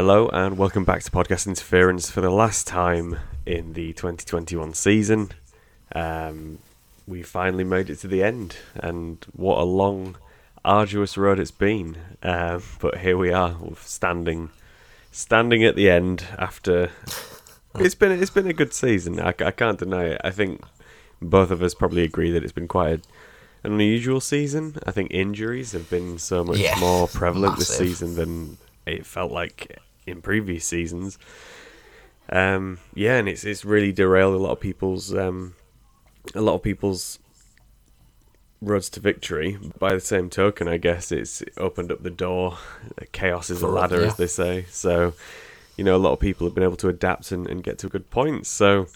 Hello and welcome back to Podcast Interference for the last time in the 2021 season. Um, we finally made it to the end, and what a long, arduous road it's been. Uh, but here we are, standing, standing at the end after. It's been it's been a good season. I, I can't deny it. I think both of us probably agree that it's been quite a, an unusual season. I think injuries have been so much Yeah, more prevalent this season than it felt like in previous seasons. Um, yeah, and it's it's really derailed a lot of people's um, a lot of people's roads to victory. By the same token, I guess it's opened up the door. Chaos is a ladder, yeah. as they say. So, you know, a lot of people have been able to adapt and, and get to a good points. So,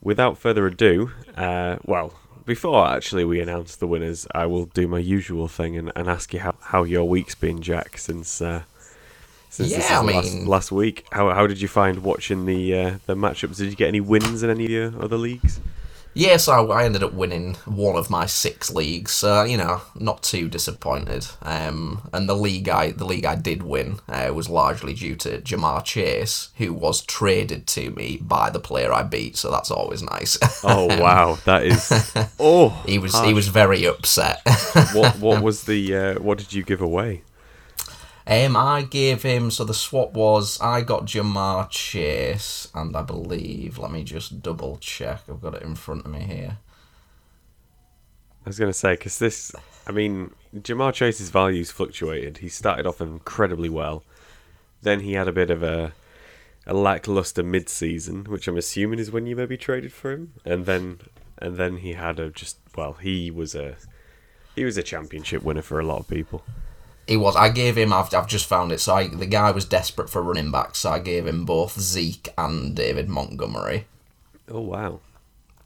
without further ado, uh, well, before actually we announce the winners, I will do my usual thing and, and ask you how, how your week's been, Jack, since uh, since this Yeah, I the last, mean- last week. How how did you find watching the uh, the matchups? Did you get any wins in any of your other leagues? Yes, I, I ended up winning one of my six leagues, so you know, not too disappointed. Um, and the league I the league I did win uh, was largely due to Ja'Marr Chase, who was traded to me by the player I beat, so that's always nice. Oh wow, that is oh he was he was very upset. what what was the uh, what did you give away? Um, I gave him so the swap was I got Ja'Marr Chase, and I believe let me just double check. I've got it in front of me here. I was to say because this, I mean, Ja'Marr Chase's values fluctuated. He started off incredibly well, then he had a bit of a a lackluster mid-season, which I'm assuming is when you maybe traded for him, and then and then he had a just well, he was a he was a championship winner for a lot of people. He was. I gave him. I've, I've just found it. So I, the guy was desperate for running backs, so I gave him both Zeke and David Montgomery. Oh wow.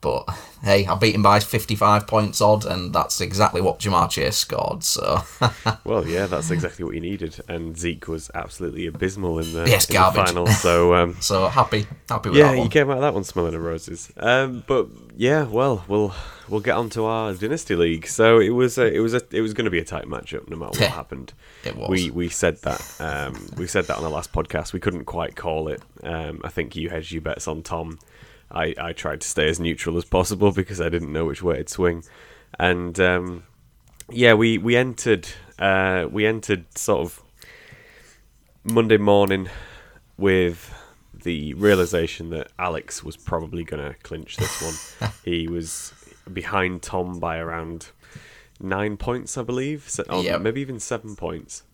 But hey, I beat him by 55 points odd, and that's exactly what Ja'Marr Chase scored. So Well, yeah, that's exactly what you needed, and Zeke was absolutely abysmal in the, Yes, in the garbage. final. So um, so happy, happy with yeah, that you one. came out of that one smelling of roses. Um, but yeah, well, we'll we'll get on to our dynasty league. So it was a, it was a, it was going to be a tight matchup no matter what happened. it was. We we said that um, we said that on the last podcast. We couldn't quite call it. Um, I think you hedged your bets on Tom. I, I tried to stay as neutral as possible because I didn't know which way it'd swing, and um, yeah, we we entered uh, we entered sort of Monday morning with the realization that Alex was probably going to clinch this one. he was behind Tom by around nine points, I believe, so, Yep. maybe even seven points.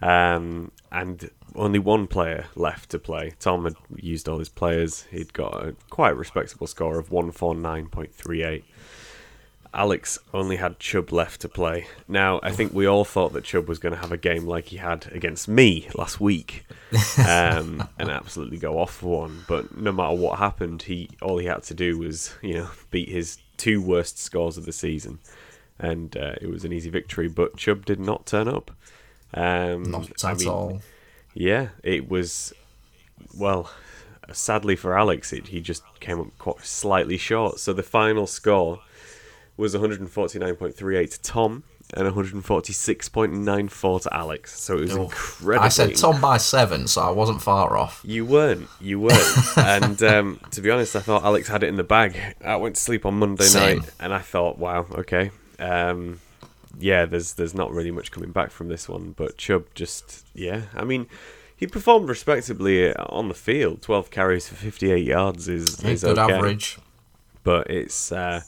Um, and only one player left to play. Tom had used all his players. He'd got a quite respectable score of 149.38. Alex only had Chubb left to play. Now, I think we all thought that Chubb was going to have a game like he had against me last week, um, and absolutely go off for one. But no matter what happened, he all he had to do was, you know, beat his two worst scores of the season, and uh, it was an easy victory. But Chubb did not turn up. Um, Not I at mean, all. yeah, it was. Well, sadly for Alex, it, he just came up quite slightly short. So the final score was 149.38 to Tom and 146.94 to Alex. So it was Oh, incredible. I said Tom by seven, so I wasn't far off. You weren't. You weren't. and um, to be honest, I thought Alex had it in the bag. I went to sleep on Monday Same. night, and I thought, wow, okay, um, yeah, there's there's not really much coming back from this one. But Chubb just, yeah, I mean, he performed respectably on the field. Twelve carries for 58 yards is is Good okay, average. but it's uh,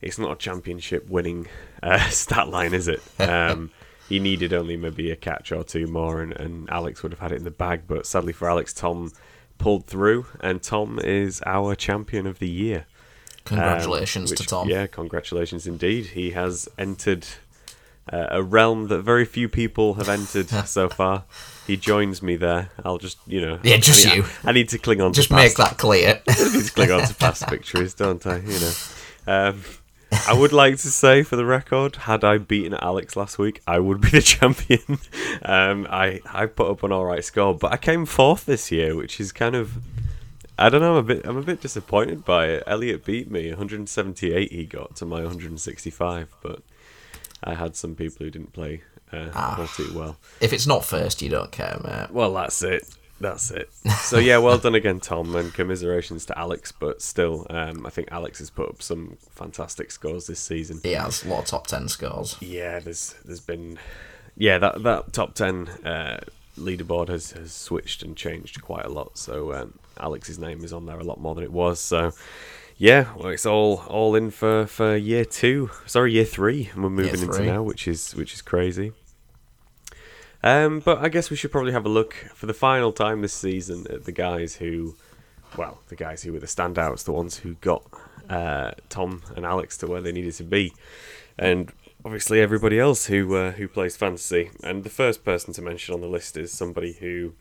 it's not a championship winning uh, stat line, is it? Um, he needed only maybe a catch or two more, and, and Alex would have had it in the bag. But sadly for Alex, Tom pulled through, and Tom is our champion of the year. Um, Congratulations to Tom. Yeah, congratulations indeed. He has entered uh, a realm that very few people have entered so far. He joins me there. I'll just, you know, Yeah, just I need, you. I need to cling on. Just to make past- that clear. I need to cling on to past victories, don't I? You know. Um, I would like to say, for the record, had I beaten Alex last week, I would be the champion. Um, I I put up an all right score, but I came fourth this year, which is kind of I don't know. I'm a bit I'm a bit disappointed by it. Elliot beat me 178. He got to my 165, but I had some people who didn't play uh, Ah. well. if it's not first, you don't care, mate. Well, that's it. That's it. So yeah, well done again, Tom, and commiserations to Alex. But still, um, I think Alex has put up some fantastic scores this season. He has a lot of top ten scores. Yeah, there's there's been yeah that that top ten uh, leaderboard has, has switched and changed quite a lot. So um, Alex's name is on there a lot more than it was. So yeah, well, it's all all in for, for year two. Sorry, year three. And we're moving into three. now, which is which is crazy. Um, but I guess we should probably have a look for the final time this season at the guys who, well, the guys who were the standouts, the ones who got uh, Tom and Alex to where they needed to be, and obviously everybody else who uh, who plays fantasy. And the first person to mention on the list is somebody who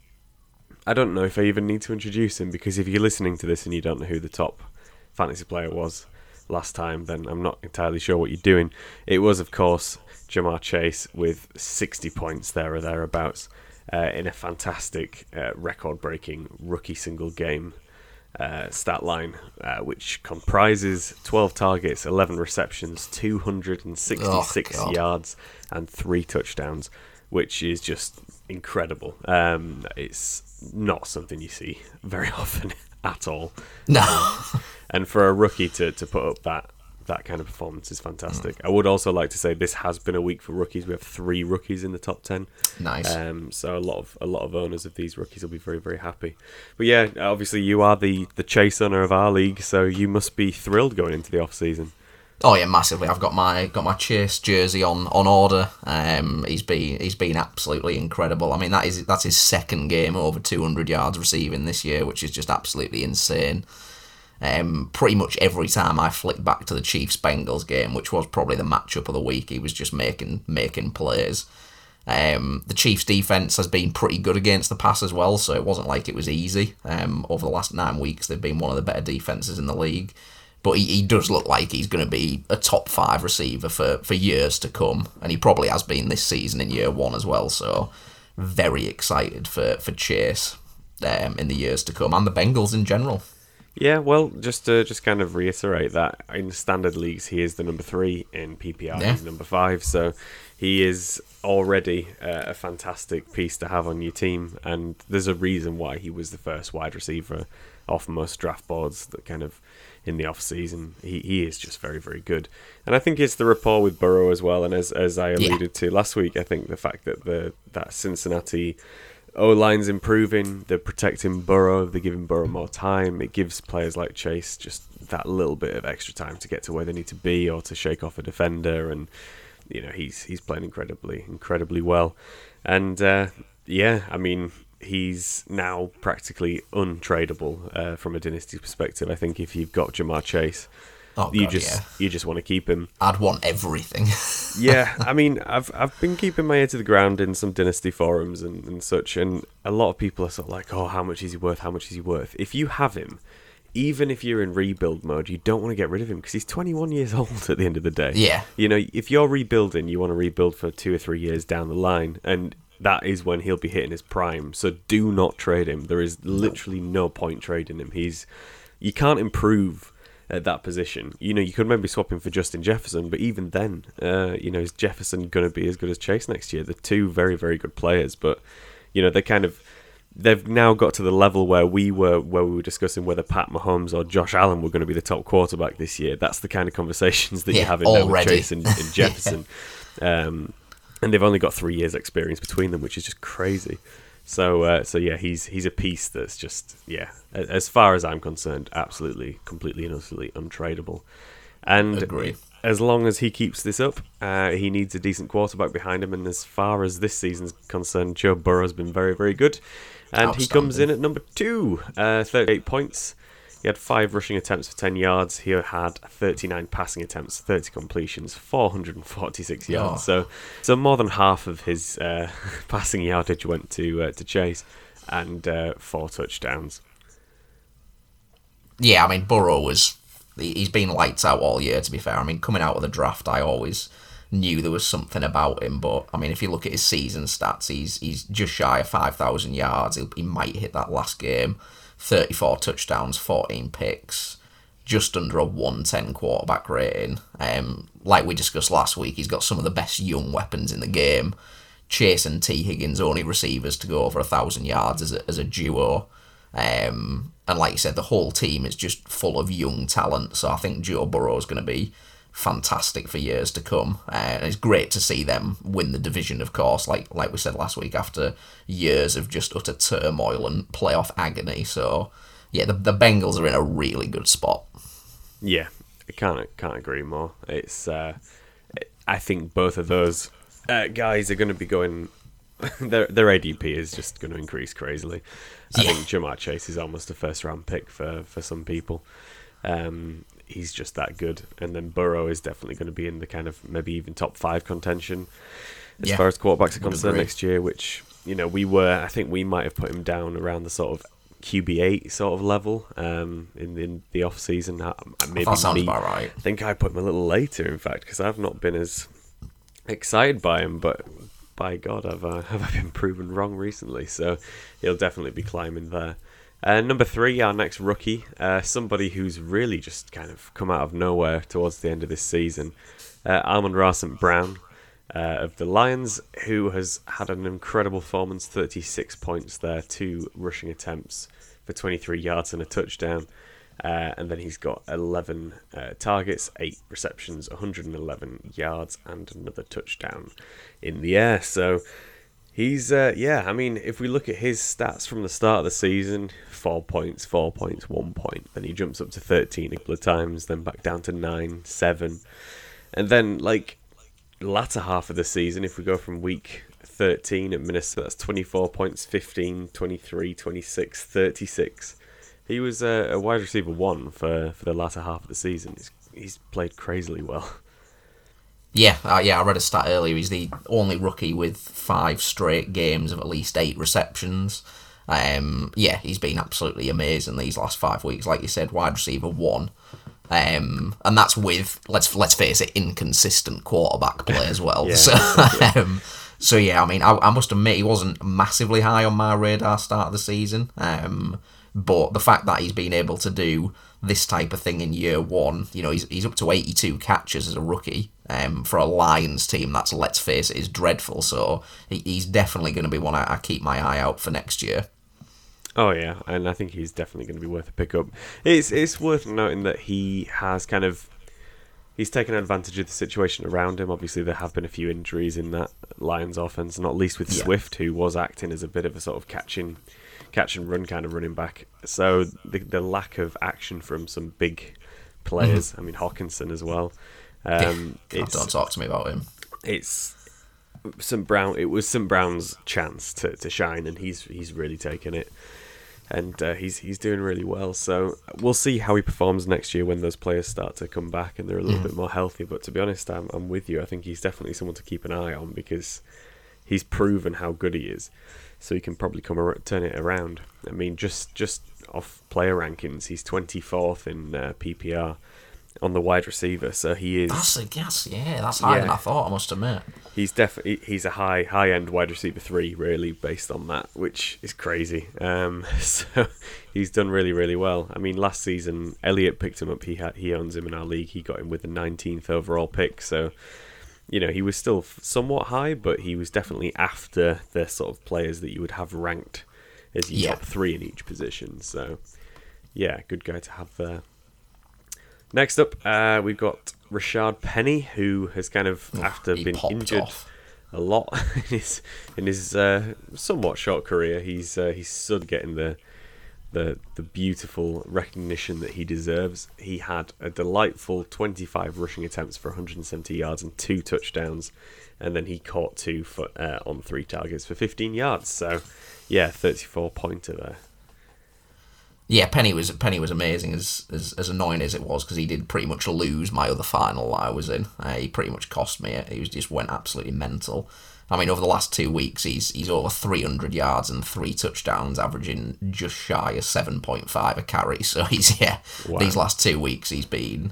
I don't know if I even need to introduce him because if you're listening to this and you don't know who the top fantasy player was last time, then I'm not entirely sure what you're doing. It was, of course, Ja'Marr Chase with 60 points there or thereabouts uh, in a fantastic uh, record breaking rookie single game uh, stat line, uh, which comprises 12 targets, 11 receptions, 266 Oh, yards, and three touchdowns, which is just incredible. Um, it's not something you see very often at all. No, And for a rookie to, to put up that that kind of performance is fantastic. I would also like to say this has been a week for rookies. We have three rookies in the top ten. nice. Um, so a lot of a lot of owners of these rookies will be very very happy. But yeah, obviously you are the the chase owner of our league, so you must be thrilled going into the off season. Oh yeah, massively. I've got my got my Chase jersey on on order. Um, he's been he's been absolutely incredible. I mean that is that's his second game over 200 yards receiving this year, which is just absolutely insane. Um, pretty much every time I flick back to the Chiefs Bengals game, which was probably the matchup of the week, he was just making making plays. Um, the Chiefs' defense has been pretty good against the pass as well, so it wasn't like it was easy. Um, over the last nine weeks, they've been one of the better defenses in the league. But he, he does look like he's going to be a top five receiver for, for years to come, and he probably has been this season in year one as well. So very excited for for Chase um, in the years to come, and the Bengals in general. Yeah, well, just to just kind of reiterate that in standard leagues he is the number three in PPR. Yeah. He's number five, so he is already uh, a fantastic piece to have on your team. And there's a reason why he was the first wide receiver off most draft boards. That kind of in the off season, he, he is just very very good. And I think it's the rapport with Burrow as well. And as as I alluded to last week, I think the fact that the that Cincinnati O line's improving. They're protecting Burrow. They're giving Burrow more time. It gives players like Chase just that little bit of extra time to get to where they need to be or to shake off a defender. And you know he's he's playing incredibly incredibly well. And uh, yeah, I mean he's now practically untradeable uh, from a dynasty perspective. I think if you've got Ja'Marr Chase, Oh, you God, just yeah. you just want to keep him I'd want everything. yeah, I mean, I've I've been keeping my ear to the ground in some dynasty forums and, and such, and a lot of people are sort of like, "Oh, how much is he worth? How much is he worth?" If you have him, even if you're in rebuild mode, you don't want to get rid of him because he's 21 years old at the end of the day. Yeah. you know, if you're rebuilding, you want to rebuild for two or three years down the line, and that is when he'll be hitting his prime. So do not trade him. There is literally no point trading him. He's you can't improve at that position. You know, you could maybe swap him for Justin Jefferson, but even then, uh, you know, is Jefferson going to be as good as Chase next year? They're two very, very good players, but you know, they kind of they've now got to the level where we were where we were discussing whether Pat Mahomes or Josh Allen were going to be the top quarterback this year. That's the kind of conversations that you're Yeah, having now with. Chase and, and Jefferson. um, and they've only got three years experience between them, which is just crazy. So, uh, so yeah, he's he's a piece that's just yeah, as far as I'm concerned, absolutely, completely and utterly untradeable. And Agree. as long as he keeps this up, uh, he needs a decent quarterback behind him. And as far as this season's concerned, Joe Burrow's been very, very good. And he comes in at number two, uh, 38 points. He had five rushing attempts for 10 yards. He had 39 passing attempts, 30 completions, 446 yards. Oh. So, so more than half of his uh, passing yardage went to uh, to Chase, and uh, four touchdowns. yeah, I mean Burrow was he- he's been lights out all year. To be fair, I mean coming out of the draft, I always knew there was something about him. But I mean, if you look at his season stats, he's he's just shy of five thousand yards. He'll, he might hit that last game. Thirty four touchdowns, fourteen picks, just under a one ten quarterback rating. Um, like we discussed last week, he's got some of the best young weapons in the game. Chase and Tee Higgins only receivers to go over a thousand yards as a, as a duo. Um, and like you said, the whole team is just full of young talent. So I think Joe Burrow is going to be fantastic for years to come. Uh, and it's great to see them win the division, of course, like like we said last week, after years of just utter turmoil and playoff agony. So yeah, the the Bengals are in a really good spot. Yeah, I can't can't agree more. It's uh, I think both of those uh, guys are going to be going. their their ADP is just going to increase crazily. I Yeah. think Ja'Marr Chase is almost a first round pick for for some people. Um, he's just that good, and then Burrow is definitely going to be in the kind of maybe even top five contention as Yeah, far as quarterbacks are concerned next year. Which you know we were, I think we might have put him down around the sort of QB eight sort of level um, in in the off season. Uh, Maybe That sounds me- about right. I think I put him a little later, in fact, because I've not been as excited by him. But by God, have I, have I been proven wrong recently? So he'll definitely be climbing there. Uh, number three, our next rookie, uh, somebody who's really just kind of come out of nowhere towards the end of this season, uh, Amon-Ra St Brown uh, of the Lions, who has had an incredible performance 36 points there, two rushing attempts for 23 yards and a touchdown. Uh, and then he's got 11 uh, targets, 8 receptions, 111 yards, and another touchdown in the air. So he's, uh, yeah, I mean, if we look at his stats from the start of the season 4 points, 4 points, 1 point. Then he jumps up to 13 a couple of times, then back down to 9, 7. And then, like, latter half of the season, if we go from week 13 at Minnesota, that's 24 points, 15, 23, 26, 36. He was a, a wide receiver one for, for the latter half of the season. He's, he's played crazily well. Yeah, uh, yeah, I read a stat earlier. He's the only rookie with five straight games of at least eight receptions. Um, yeah, he's been absolutely amazing these last five weeks. Like you said, wide receiver one, um, and that's with let's let's face it, inconsistent quarterback play as well. Yeah, so, um, so yeah, I mean, I, I must admit he wasn't massively high on my radar start of the season. Um, but the fact that he's been able to do this type of thing in year one, you know, he's, he's up to 82 catches as a rookie. Um, for a Lions team, that's let's face it, is dreadful. So he, he's definitely going to be one I, I keep my eye out for next year. Oh yeah, and I think he's definitely going to be worth a pickup. It's it's worth noting that he has kind of he's taken advantage of the situation around him. Obviously, there have been a few injuries in that Lions offense, not least with Yeah. Swift, who was acting as a bit of a sort of catching catch and run kind of running back. So the the lack of action from some big players. I mean Hockenson as well. Um, it's don't talk to me about him. it's St Brown. It was St Brown's chance to, to shine, and he's he's really taken it, and uh, he's he's doing really well. So we'll see how he performs next year when those players start to come back and they're a little bit more healthy. But to be honest, I'm I'm with you. I think he's definitely someone to keep an eye on because he's proven how good he is. So he can probably come ar- turn it around. I mean, just just off player rankings, he's 24th in uh, PPR on the wide receiver. So he is That's a guess. Yeah, that's higher than I thought. I must admit. he's definitely he's a high high end wide receiver three really based on that which is crazy um so he's done really really well i mean last season elliot picked him up he had he owns him in our league he got him with the 19th overall pick so you know he was still somewhat high but he was definitely after the sort of players that you would have ranked as your Yeah. top three in each position so yeah good guy to have there Next up, uh, we've got Rashad Penny, who has kind of, after he been injured off. a lot in his in his uh, somewhat short career, he's uh, he's sort getting the the the beautiful recognition that he deserves. He had a delightful 25 rushing attempts for 170 yards and two touchdowns, and then he caught two for, uh, on three targets for 15 yards. So, yeah, 34 pointer there. Yeah, Penny was Penny was amazing as as, as annoying as it was because he did pretty much lose my other final that I was in. Uh, he pretty much cost me it. He was just went absolutely mental. I mean, over the last two weeks, he's he's over 300 yards and three touchdowns, averaging just shy of 7.5 a carry. So he's yeah, Wow. these last two weeks he's been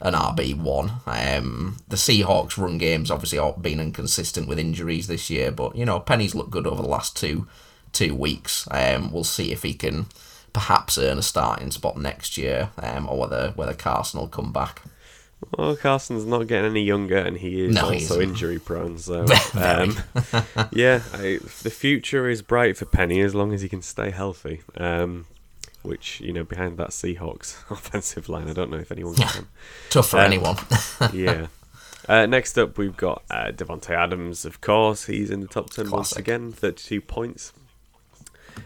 an RB one. Um, the Seahawks run games obviously been inconsistent with injuries this year, but you know Penny's looked good over the last two two weeks. Um, we'll see if he can perhaps earn a starting spot next year, um, or whether whether Carson will come back. Well, Carson's not getting any younger, and he is No, also injury prone. So, um, yeah, I, the future is bright for Penny as long as he can stay healthy. Um, which you know, behind that Seahawks offensive line, I don't know if anyone can. Tough for Um, anyone. yeah. Uh, next up, we've got uh, Davante Adams. Of course, he's in the top ten once again, thirty-two points,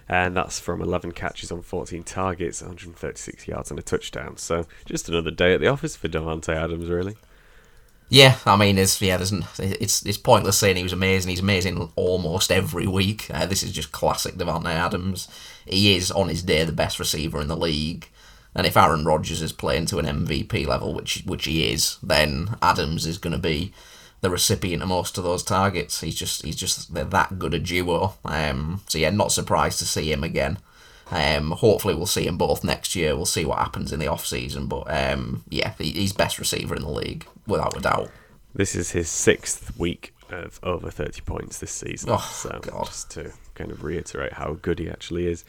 and that's from eleven catches on fourteen targets, one hundred thirty-six yards and a touchdown. So, just another day at the office for Davante Adams, really. Yeah, I mean, it's yeah, there's it's it's pointless saying he was amazing. He's amazing almost every week. Uh, this is just classic Davante Adams. He is on his day the best receiver in the league, and if Aaron Rodgers is playing to an MVP level, which which he is, then Adams is going to be the recipient of most of those targets. He's just he's just they're that good a duo. Um, so yeah, not surprised to see him again. Um, hopefully we'll see him both next year. We'll see what happens in the off season, but um, yeah, he, he's best receiver in the league without a doubt. This is his sixth week of over 30 points this season. Oh, so, God. just to kind of reiterate how good he actually is.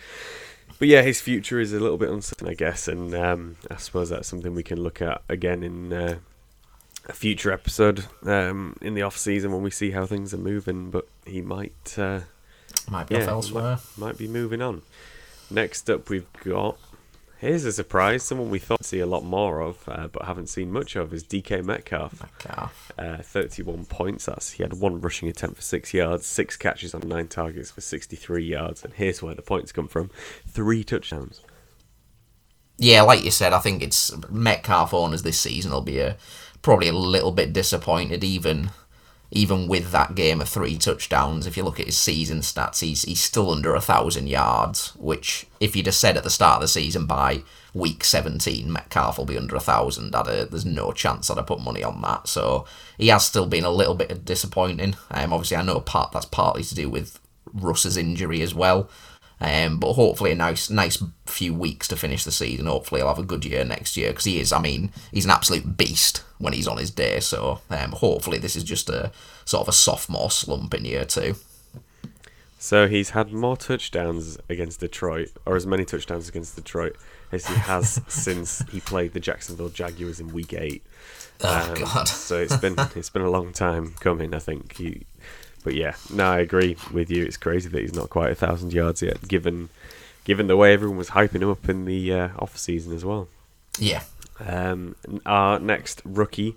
But yeah, his future is a little bit uncertain, I guess, and um, I suppose that's something we can look at again in uh, a future episode um, in the off season when we see how things are moving. But he might, uh, Might be yeah, off elsewhere. might, might be moving on. Next up, we've got. Here's a surprise. Someone we thought we'd see a lot more of, uh, but haven't seen much of, is DK Metcalf. Calf. Uh, 31 points. That's he had one rushing attempt for six yards, six catches on nine targets for 63 yards, and here's where the points come from: three touchdowns. Yeah, like you said, I think it's Metcalf owners this season will be a, probably a little bit disappointed, even even with that game of three touchdowns. If you look at his season stats, he's he's still under a thousand yards. Which, if you'd have said at the start of the season by week seventeen, Metcalf will be under a thousand, I'd there's no chance that I'd put money on that. So he has still been a little bit disappointing. Um, obviously, I know part that's partly to do with Russ's injury as well. Um, but hopefully a nice, nice few weeks to finish the season. Hopefully he'll have a good year next year because he is. I mean, he's an absolute beast when he's on his day. So um, hopefully this is just a sort of a sophomore slump in year two. So he's had more touchdowns against Detroit, or as many touchdowns against Detroit as he has since he played the Jacksonville Jaguars in Week Eight. Oh Um, God. so it's been it's been a long time coming. I think he, but yeah, no, I agree with you. It's crazy that he's not quite a thousand yards yet, given given the way everyone was hyping him up in the uh, off season as well. Yeah. Um, our next rookie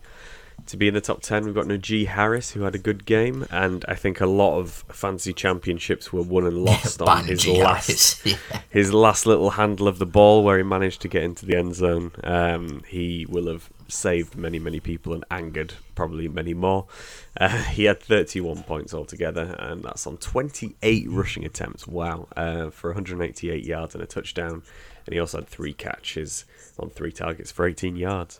to be in the top 10, we've got Najee Harris, who had a good game, and I think a lot of fantasy championships were won and lost on his G. last Yeah. his last little handle of the ball where he managed to get into the end zone. Um, he will have saved many, many people and angered probably many more. Uh, he had 31 points altogether, and that's on 28 rushing attempts. Wow, uh, for 188 yards and a touchdown. And he also had three catches on three targets for 18 yards.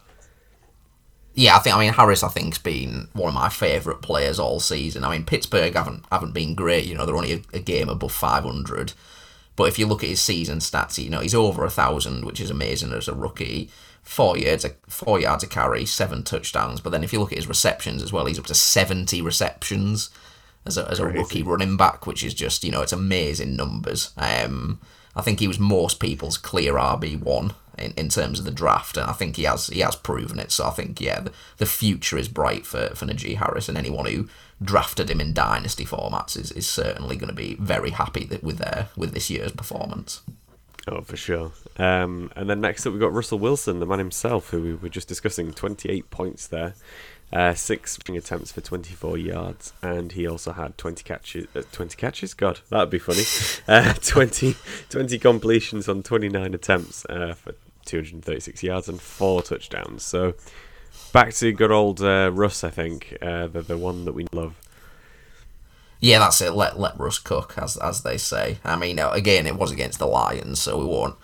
Yeah, I think. I mean, Harris. I think's been one of my favourite players all season. I mean, Pittsburgh haven't haven't been great. You know, they're only a, a game above five hundred. But if you look at his season stats, you know he's over a thousand, which is amazing as a rookie. Four yards, a, four yards a carry, seven touchdowns. But then if you look at his receptions as well, he's up to seventy receptions as a, as a Crazy. rookie running back, which is just you know it's amazing numbers. Um, I think he was most people's clear RB one in, in terms of the draft, and I think he has he has proven it. So I think yeah, the, the future is bright for for Najee Harris, and anyone who drafted him in dynasty formats is, is certainly going to be very happy that with their with this year's performance. Oh, for sure. Um, and then next up, we've got Russell Wilson, the man himself, who we were just discussing. 28 points there, uh, six attempts for 24 yards, and he also had 20 catches. Uh, 20 catches? God, that'd be funny. uh, 20, 20 completions on 29 attempts uh, for 236 yards and four touchdowns. So back to good old uh, Russ, I think, uh, the, the one that we love. Yeah, that's it. Let let Russ cook, as as they say. I mean, uh, again, it was against the Lions, so we won't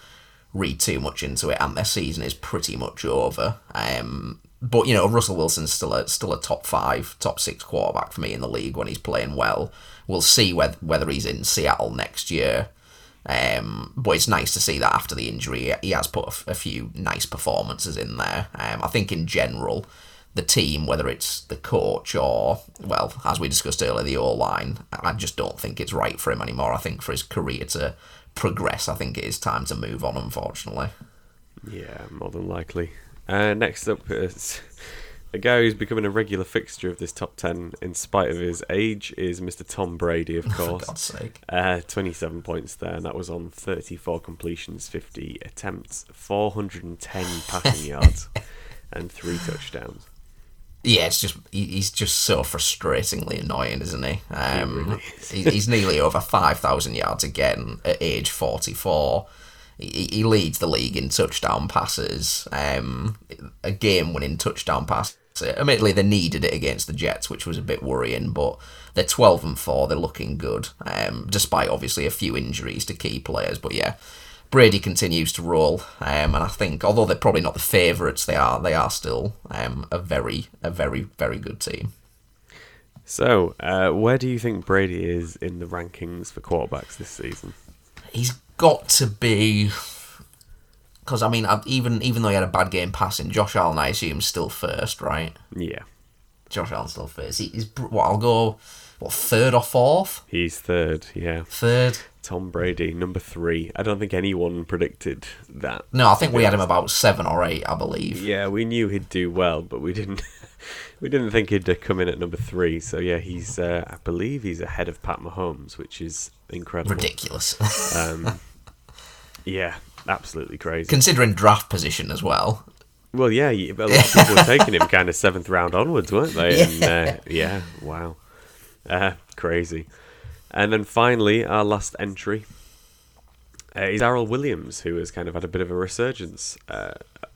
read too much into it. And their season is pretty much over. Um, but you know, Russell Wilson's still a still a top five, top six quarterback for me in the league when he's playing well. We'll see whether whether he's in Seattle next year. Um, but it's nice to see that after the injury, he has put a, f- a few nice performances in there. Um, I think in general, the team, whether it's the coach or, well, as we discussed earlier, the O line, I just don't think it's right for him anymore. I think for his career to progress, I think it is time to move on, unfortunately. Yeah, more than likely. Uh, next up is a guy who's becoming a regular fixture of this top 10 in spite of his age is Mr. Tom Brady, of For course. God's sake. Uh, 27 points there, and that was on 34 completions, 50 attempts, 410 passing yards, and three touchdowns. Yeah, it's just he's just so frustratingly annoying, isn't he? Um, really is. he- he's nearly over five thousand yards again at age forty-four. He, leads the league in touchdown passes. Um, a game-winning touchdown pass. Admittedly, they needed it against the Jets, which was a bit worrying, but they're twelve and four. They're looking good, um, despite obviously a few injuries to key players. But yeah, Brady continues to roll, um, and I think although they're probably not the favourites, they are they are still um, a very a very very good team. So, uh, where do you think Brady is in the rankings for quarterbacks this season? He's got to be because I mean even even though he had a bad game passing, Josh Allen I assume is still first, right? Yeah, Josh Allen's still first. He, he's what I'll go what third or fourth? he's third. Yeah, Third. Tom Brady, number three. I don't think anyone predicted that. No, I think we had him about seven or eight, I believe. Yeah, we knew he'd do well, but we didn't. we didn't think he'd come in at number three. So yeah, he's. Uh, I believe he's ahead of Pat Mahomes, which is incredible. Ridiculous. Um, yeah, absolutely crazy. Considering draft position as well. Well, yeah, a lot of people were taking him kind of seventh round onwards, weren't they? And, uh, yeah, wow, uh, crazy. And then finally, our last entry uh, is Darrell Williams, who has kind of had a bit of a resurgence uh,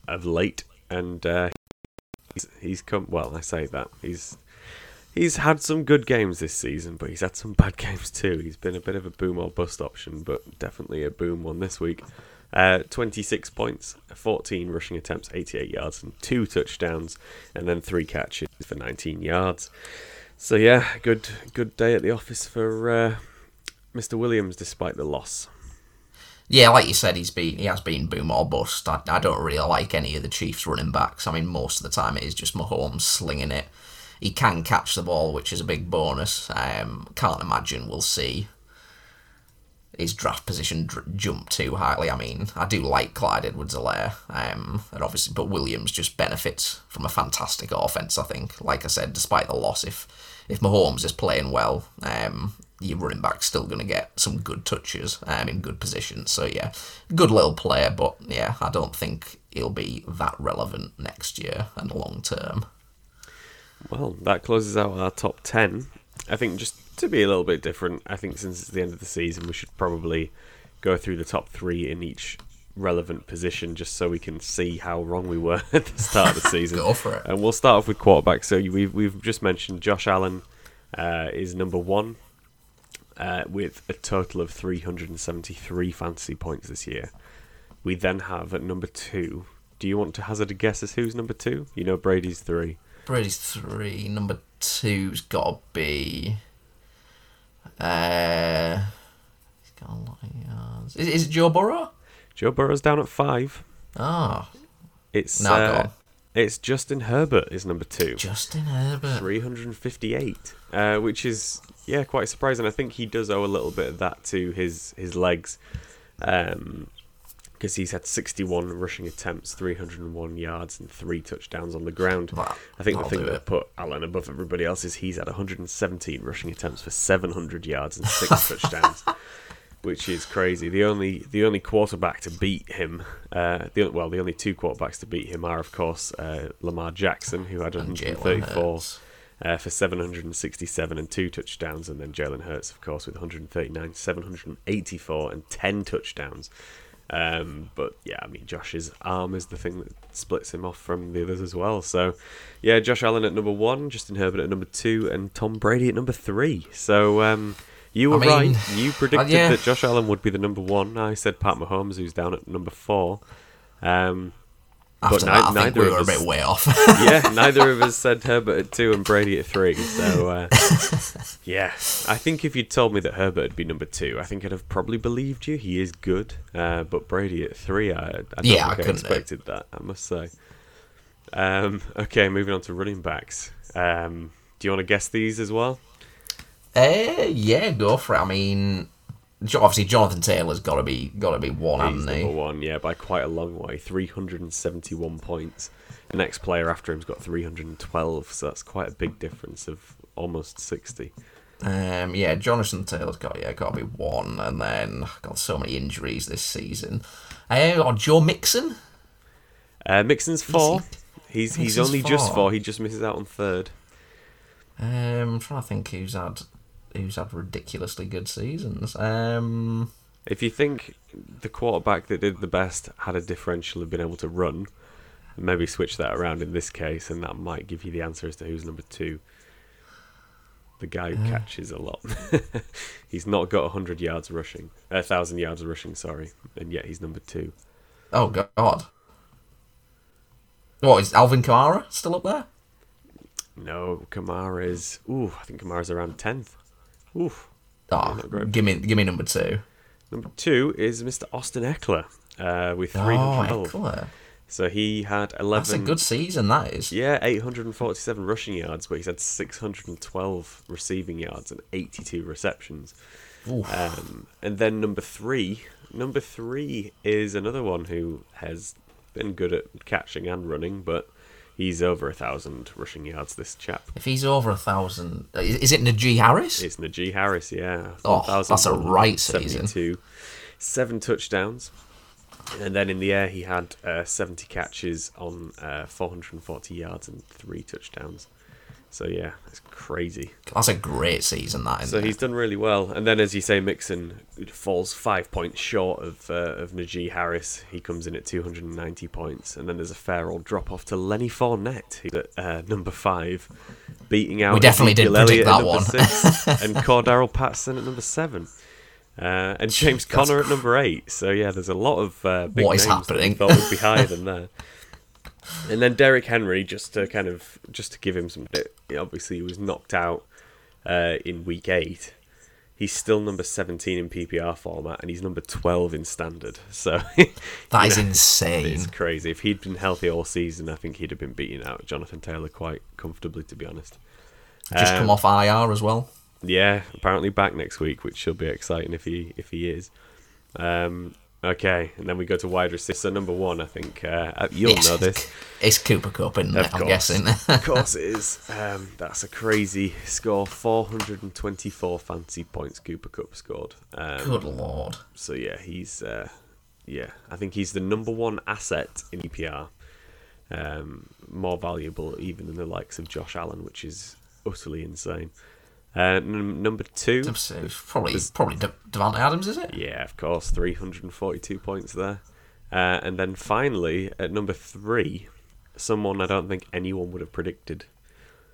of late, and uh, he's, he's come. Well, I say that he's he's had some good games this season, but he's had some bad games too. He's been a bit of a boom or bust option, but definitely a boom one this week. Uh, 26 points, 14 rushing attempts, 88 yards, and two touchdowns, and then three catches for 19 yards. So yeah, good good day at the office for uh, Mr. Williams, despite the loss. Yeah, like you said, he's been he has been boom or bust. I, I don't really like any of the Chiefs running backs. I mean, most of the time it is just Mahomes slinging it. He can catch the ball, which is a big bonus. Um, can't imagine we'll see his draft position dr- jump too highly. I mean, I do like Clyde Edwards-Helaire, um, and obviously, but Williams just benefits from a fantastic offense. I think, like I said, despite the loss, if if Mahomes is playing well, um, your running back's still going to get some good touches um, in good positions. So yeah, good little player, but yeah, I don't think he'll be that relevant next year and long term. Well, that closes out our top 10. I think just to be a little bit different, I think since it's the end of the season, we should probably go through the top three in each relevant position just so we can see how wrong we were at the start of the season. Go for it. And we'll start off with quarterback. So we've, we've just mentioned Josh Allen uh, is number one uh, with a total of 373 fantasy points this year. We then have at number two. Do you want to hazard a guess as who's number two? You know Brady's three. Brady's three. Number two's got to be. Uh, he's got a lot of yards. Is, is it Joe Burrow? Joe Burrow's down at five. Oh, It's uh, it's Justin Herbert is number two, Justin Herbert. 358, uh, which is yeah quite surprising. I think he does owe a little bit of that to his his legs, because he's had 61 rushing attempts, 301 yards, and three touchdowns on the ground. Well, I think the thing that put Allen above everybody else is he's had 117 rushing attempts for 700 yards and six touchdowns. Which is crazy. The only the only quarterback to beat him, uh, the well, the only two quarterbacks to beat him are, of course, uh, Lamar Jackson, who had And 134 uh, for 767 and two touchdowns, and then Jalen Hurts, of course, with 139, 784 and 10 touchdowns. Um, but yeah, I mean, Josh's arm is the thing that splits him off from the others as well. So yeah, Josh Allen at number one, Justin Herbert at number two, and Tom Brady at number three. So um, you I were mean, right. You predicted yeah. that Josh Allen would be the number one. I said Pat Mahomes, who's down at number four. Um, After ni- that, I neither we of were a bit way off. yeah, neither of us said Herbert at two and Brady at three. So, uh, yeah, I think if you'd told me that Herbert would be number two, I think I'd have probably believed you. He is good, uh, but Brady at three, I, I don't Yeah, I think I, have. expected that. I must say. Um, okay, moving on to running backs. Um, do you want to guess these as well? Uh, yeah, go for it. I mean, Obviously, Jonathan Taylor's got to be got to be one, He's hasn't he? number one, yeah, by quite a long way. 371 points. The next player after him's got 312, so that's quite a big difference of almost 60. Um, yeah, Jonathan Taylor's got yeah got to be one, and then got so many injuries this season. Uh, or Joe Mixon. Uh, Mixon's four. He's he's Mixon's only just four. four. He just misses out on third. Um, I'm trying to think who's had who's had ridiculously good seasons. Um, If you think the quarterback that did the best had a differential of being able to run, maybe switch that around in this case, and that might give you the answer as to who's number two. The guy who catches a lot. he's not got 100 yards rushing, a 1,000 yards rushing, sorry, and yet he's number two. oh God. What is Alvin Kamara still up there? No, Kamara is. Ooh, I think Kamara's around 10th. Oof. Oh, give me give me number two. Number two is Mr. Austin Ekeler uh, with Oh, 312. Ekeler. So he had 11. That's a good season. That is. Yeah, 847 rushing yards, but he's had 612 receiving yards and 82 receptions. Um, and then number three, number three is another one who has been good at catching and running, but he's over a thousand rushing yards. This chap, If he's over a thousand, is, is it Najee Harris? it's Najee Harris. Yeah, Oh, that's a right season. 1,172, Seven touchdowns. And then in the air, he had uh, 70 catches on uh, 440 yards and three touchdowns. So yeah, it's crazy. That's a great season. That is. So he's done really well. And then, as you say, Mixon falls five points short of uh, of Najee Harris. He comes in at 290 points, and then there's a fair old drop off to Lenny Fournette, who's at uh, number five, beating out. We definitely did predict that number one. six, and Cordarrelle Patterson at number seven. Uh, and James Conner at number eight. So yeah, there's a lot of uh, big What is names that we thought would be higher than there. And then Derrick Henry, just to kind of just to give him some, obviously he was knocked out uh, in week eight. He's still number seventeen in PPR format, and he's number twelve in standard. So that is know, insane. It's crazy. If he'd been healthy all season, I think he'd have been beating out Jonathan Taylor quite comfortably, to be honest. Just Um, come off IR as well. Yeah, apparently back next week, which should be exciting if he if he is. Um, okay, and then we go to wide receiver. So number one, I think uh, you'll know this. It's Cooper Kupp, isn't it? I'm course. guessing. of course it is. Um, that's a crazy score. 424 fancy points Cooper Kupp scored. Um, Good lord. So yeah, he's uh, yeah. I think he's the number one asset in PPR. Um, more valuable even than the likes of Josh Allen, which is utterly insane. Uh, n- number two, probably probably De- Davante Adams, is it? yeah, of course, 342 points there. Uh, and then finally, at number three, someone I don't think anyone would have predicted.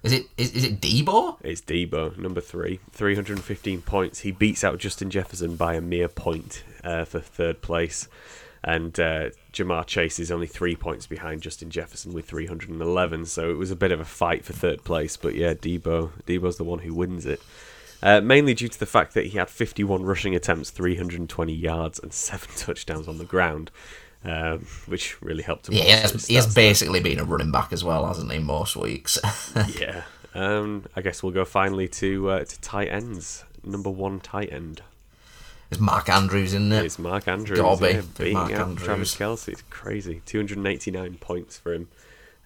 Is it is, is it Deebo? It's Deebo, number three, 315 points. He beats out Justin Jefferson by a mere point uh, for third place. And uh, Ja'Marr Chase is only three points behind Justin Jefferson with 311. So it was a bit of a fight for third place. But yeah, Deebo, Deebo's the one who wins it. Uh, mainly due to the fact that he had 51 rushing attempts, 320 yards, and seven touchdowns on the ground, um, which really helped him. Yeah, he has, he has basically been a running back as well, hasn't he? Most weeks. yeah. Um, I guess we'll go finally to uh, to tight ends. Number one tight end It's Mark Andrews, isn't it? is Mark Andrews. Gotta yeah, beating Mark out Andrews. Travis Kelce. It's crazy. 289 points for him.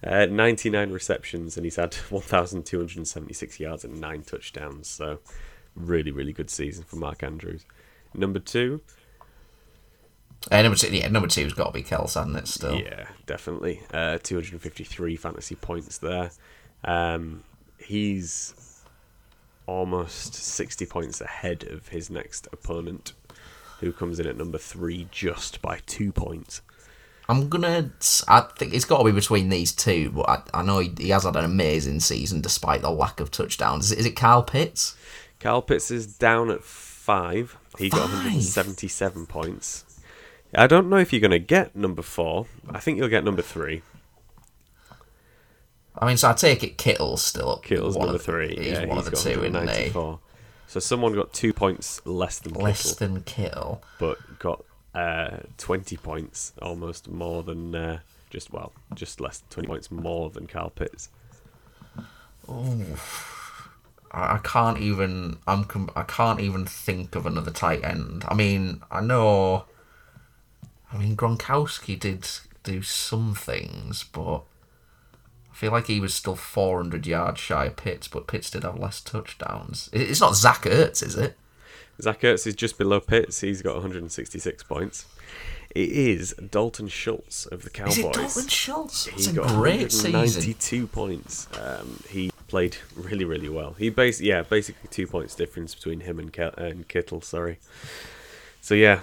Uh, 99 receptions, and he's had 1,276 yards and nine touchdowns. So, really, really good season for Mark Andrews. Number two, Uh, number two, yeah, number two's got to be Kels, hasn't it? Still. Yeah, definitely. Uh, 253 fantasy points there. Um, he's almost 60 points ahead of his next opponent, who comes in at number three just by two points. I'm gonna. I think it's got to be between these two, but I, I know he, he has had an amazing season despite the lack of touchdowns. Is it, is it Kyle Pitts? Kyle Pitts is down at five. He got Five? 177 points. I don't know if you're going to get number four. I think you'll get number three. I mean, so I take it Kittle's still up. Kittle's one number of, three. He's yeah, one he's of the two, isn't he? So someone got two points less than Less Kittle. than Kittle. but got uh, 20 points, almost more than uh, just well, just less than 20 points more than Kyle Pitts. I I can't even. I'm. I can't even think of another tight end. I mean, I know. I mean, Gronkowski did do some things, but feel like he was still 400 yards shy of Pitts, but Pitts did have less touchdowns. It's not Zach Ertz, is it? Zach Ertz is just below Pitts. He's got 166 points. It is Dalton Schultz of the Cowboys. Is it Dalton Schultz? It's he a got great season. 192 points. Um, he played really, really well. He bas- yeah, basically two points difference between him and, Ke- and Kittle. Sorry. So yeah,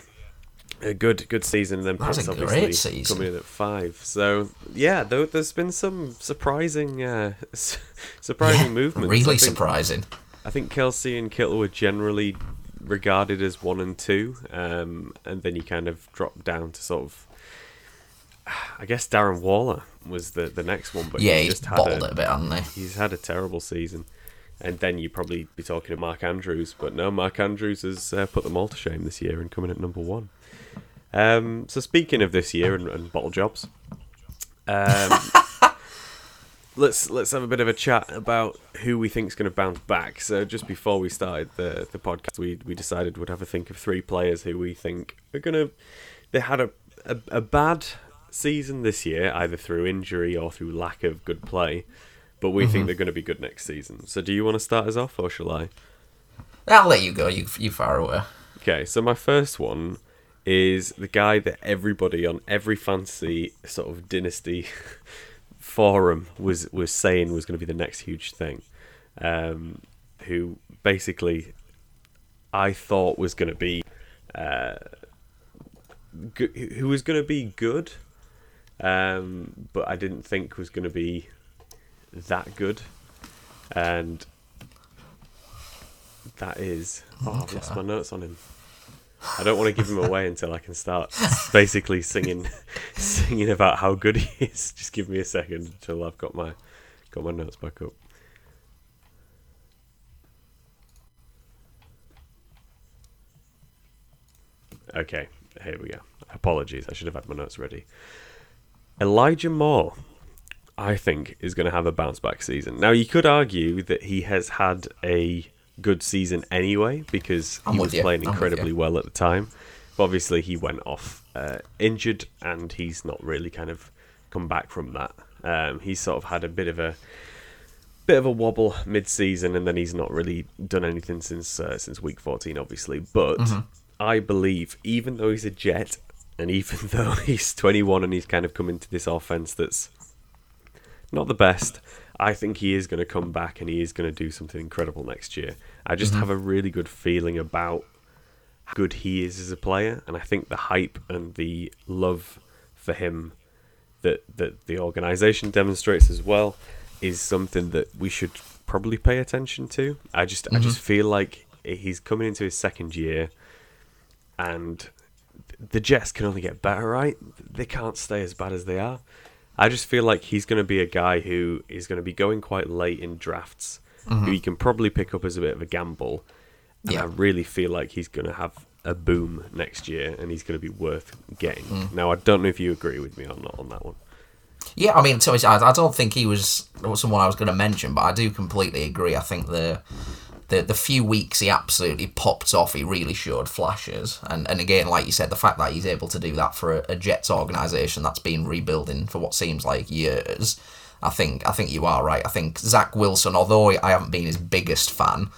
a good, good season. And then That's obviously season. coming in at five. So yeah, though there's been some surprising, uh, surprising Yeah, movements. I Really think- surprising. I think Kelce and Kittle were generally regarded as one and two, um, and then you kind of drop down to sort of. I guess Darren Waller was the, the next one, but Yeah, he's he's just had bottled a, it a bit, hasn't he? he's had a terrible season, and then you'd probably be talking to Mark Andrews, but no, Mark Andrews has uh, put them all to shame this year and coming at number one. Um, so speaking of this year and, and bottle jobs, um, let's let's have a bit of a chat about who we think is going to bounce back. So just before we started the the podcast, we we decided we'd have a think of three players who we think are going to. They had a, a a bad season this year, either through injury or through lack of good play, but we think they're going to be good next season. So do you want to start us off, or shall I? I'll let you go. You you far away. Okay, so my first one is the guy that everybody on every fantasy sort of dynasty forum was was saying was going to be the next huge thing. Um, who basically I thought was going to be uh, go- who was going to be good, um, but I didn't think was going to be that good, and that is oh, I've lost my notes on him. I don't want to give him away until I can start basically singing, singing about how good he is. Just give me a second until I've got my got my notes back up. Okay, here we go. Apologies, I should have had my notes ready. Elijah Moore, I think, is going to have a bounce back season. Now, you could argue that he has had a good season anyway because I'm he was you. playing I'm incredibly well at the time. But obviously, he went off uh, injured and he's not really kind of come back from that. Um, he's sort of had a bit of a bit of a wobble mid-season, and then he's not really done anything since uh, since week 14, obviously. But Mm-hmm. I believe, even though he's a Jet, and even though he's 21 and he's kind of come into this offense that's not the best, I think he is going to come back and he is going to do something incredible next year. I just mm-hmm. have a really good feeling about how good he is as a player, and I think the hype and the love for him that that the organization demonstrates as well is something that we should probably pay attention to. I just I just mm-hmm. feel like he's coming into his second year and the Jets can only get better, right? They can't stay as bad as they are. I just feel like he's going to be a guy who is going to be going quite late in drafts, who mm-hmm. you can probably pick up as a bit of a gamble. And Yeah. I really feel like he's going to have a boom next year, and he's going to be worth getting. Mm. Now, I don't know if you agree with me or not on that one. Yeah, I mean, to I, I don't think he was someone I was going to mention, but I do completely agree. I think the the the few weeks he absolutely popped off, he really showed flashes. And and again, like you said, the fact that he's able to do that for a, a Jets organisation that's been rebuilding for what seems like years, I think I think you are right. I think Zach Wilson, although I haven't been his biggest fan.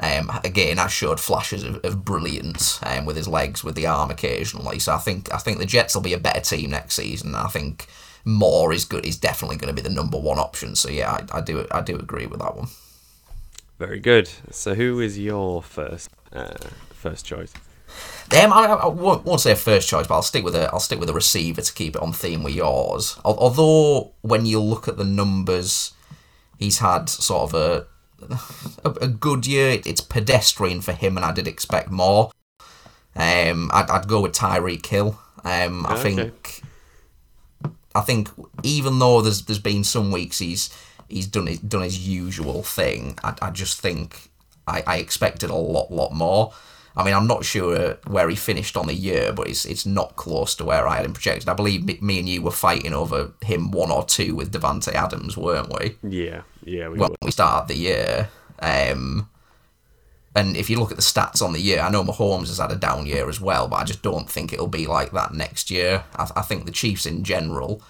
Um, again, I showed flashes of, of brilliance um, with his legs, with the arm occasionally. So I think I think the Jets will be a better team next season. I think Moore is good. He's definitely going to be the number one option. So yeah, I, I do I do agree with that one. Very good. So, who is your first uh, first choice? Um, I, I won't, won't say first choice, but I'll stick with a I'll stick with a receiver to keep it on theme with yours. Although when you look at the numbers, he's had sort of a a, a good year. It's pedestrian for him, and I did expect more. Um, I'd, I'd go with Tyreek Hill. Um, I Okay. think I think even though there's there's been some weeks he's he's done his, done his usual thing, I, I just think I, I expected a lot lot more. I mean, I'm not sure where he finished on the year, but it's it's not close to where I had him projected. I believe me, me and you were fighting over him one or two with Davante Adams, weren't we? Yeah, yeah, we Well, we started the year. Um, and if you look at the stats on the year, I know Mahomes has had a down year as well, but I just don't think it'll be like that next year. I, I think the Chiefs in general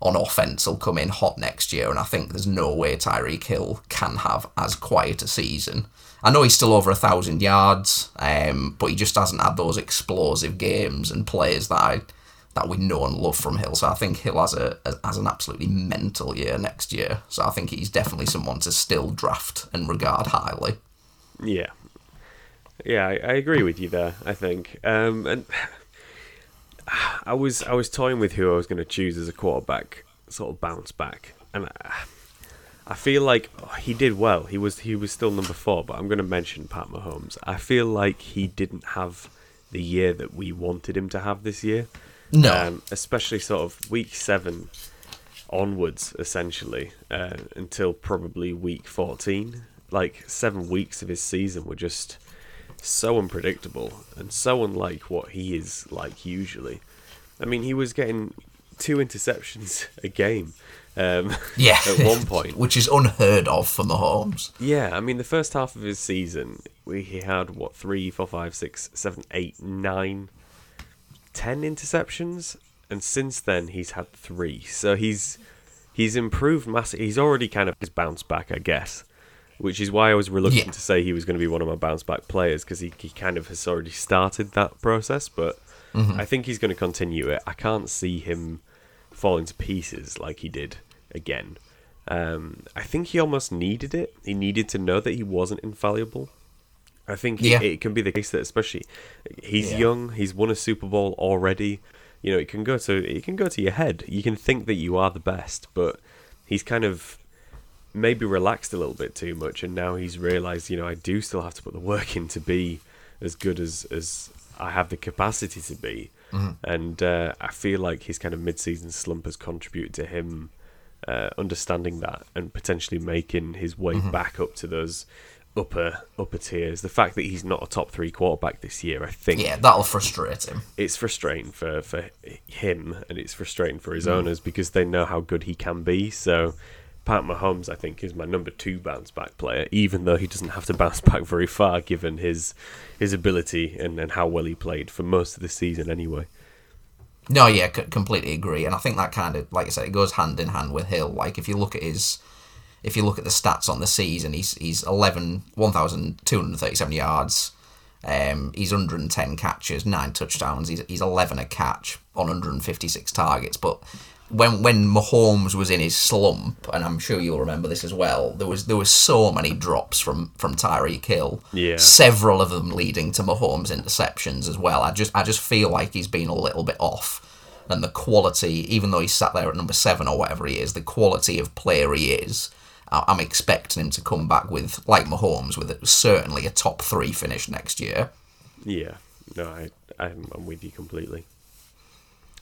on offense will come in hot next year, and I think there's no way Tyreek Hill can have as quiet a season. I know he's still over a thousand yards, um, but he just hasn't had those explosive games and plays that I that we know and love from Hill. So I think Hill has a has an absolutely mental year next year. So I think he's definitely someone to still draft and regard highly. Yeah, yeah, I, I agree with you there. I think, um, and I was I was toying with who I was going to choose as a quarterback, sort of bounce back, and I, I feel like he did well. He was he was still number four, but I'm going to mention Pat Mahomes. I feel like he didn't have the year that we wanted him to have this year. No, um, especially sort of week seven onwards, essentially, uh, until probably week fourteen. Like seven weeks of his season were just so unpredictable and so unlike what he is like usually. I mean, he was getting two interceptions a game. Um, yeah, at one point, which is unheard of for Mahomes. Yeah, I mean, the first half of his season, we, he had what three, four, five, six, seven, eight, nine, ten interceptions, and since then he's had three. So he's he's improved massively. He's already kind of his bounce back, I guess which is why I was reluctant yeah. to say he was going to be one of my bounce back players because he, he kind of has already started that process. But mm-hmm. I think he's going to continue it. I can't see him falling to pieces like he did again. Um, I think he almost needed it. He needed to know that he wasn't infallible. I think yeah. it, it, can be the case that especially he's yeah. young, he's won a Super Bowl already. You know, it can go to it can go to your head. You can think that you are the best, but he's kind of maybe relaxed a little bit too much, and now he's realised, you know, I do still have to put the work in to be as good as as I have the capacity to be. Mm-hmm. And uh, I feel like his kind of mid-season slump has contributed to him uh, understanding that and potentially making his way mm-hmm. back up to those upper upper tiers. The fact that he's not a top three quarterback this year, I think, yeah, that'll frustrate him. It's frustrating for for him, and it's frustrating for his mm. owners because they know how good he can be. So Pat Mahomes, I think, is my number two bounce back player, even though he doesn't have to bounce back very far given his his ability and, and how well he played for most of the season anyway. No, yeah, c- completely agree, and I think that kind of, like I said, it goes hand in hand with Hill. Like if you look at his, if you look at the stats on the season, he's he's 11, 1,237 yards, um, he's 110 catches, nine touchdowns. He's he's 11 a catch on 156 targets, but when when Mahomes was in his slump, and I'm sure you'll remember this as well, there was there was so many drops from from Tyreek Hill. Yeah. Several of them leading to Mahomes interceptions as well. I just I just feel like he's been a little bit off. And the quality, even though he's sat there at number seven or whatever he is, the quality of player he is, I'm expecting him to come back with, like Mahomes, with certainly a top three finish next year. Yeah, no, I, I'm, I'm with you completely.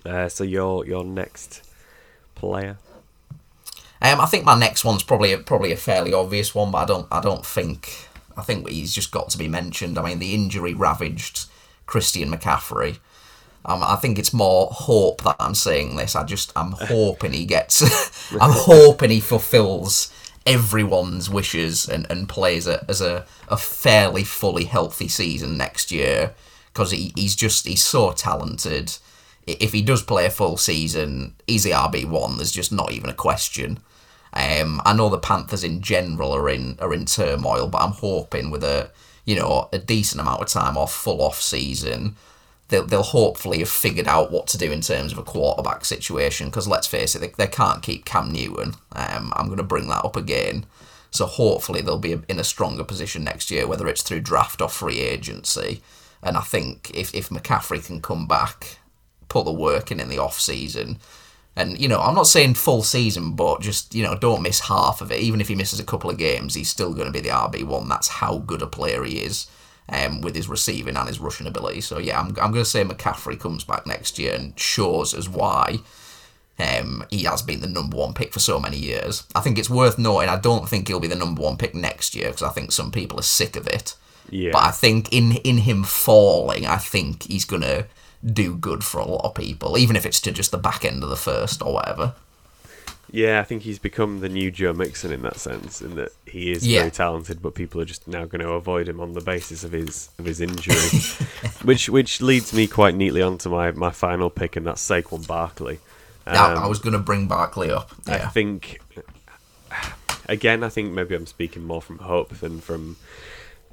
Uh, so your your next player? Um, I think my next one's probably a, probably a fairly obvious one, but I don't I don't think I think he's just got to be mentioned. I mean, the injury ravaged Christian McCaffrey. Um, I think it's more hope that I'm saying this. I just I'm hoping he gets. I'm hoping he fulfills everyone's wishes and, and plays a, as a, a fairly fully healthy season next year because he, he's just he's so talented if he does play a full season, he's the RB one. There's just not even a question. Um, I know the Panthers in general are in are in turmoil, but I'm hoping with a you know a decent amount of time off, full off season, they'll they'll hopefully have figured out what to do in terms of a quarterback situation. Because let's face it, they, they can't keep Cam Newton. Um, I'm going to bring that up again. So hopefully they'll be in a stronger position next year, whether it's through draft or free agency. And I think if if McCaffrey can come back put the work in in the off season. And you know, I'm not saying full season, but just you know, don't miss half of it. Even if he misses a couple of games, he's still going to be the RB one. That's how good a player he is, um, with his receiving and his rushing ability. So yeah, I'm I'm going to say McCaffrey comes back next year and shows us why. Um, he has been the number one pick for so many years. I think it's worth noting. I don't think he'll be the number one pick next year because I think some people are sick of it. Yeah. But I think in in him falling, I think he's gonna do good for a lot of people, even if it's to just the back end of the first or whatever. Yeah, I think he's become the new Joe Mixon in that sense, in that he is Yeah. very talented, but people are just now going to avoid him on the basis of his of his injury, which which leads me quite neatly onto my, my final pick, and that's Saquon Barkley. Um, I was going to bring Barkley up. I think again, I think maybe I'm speaking more from hope than from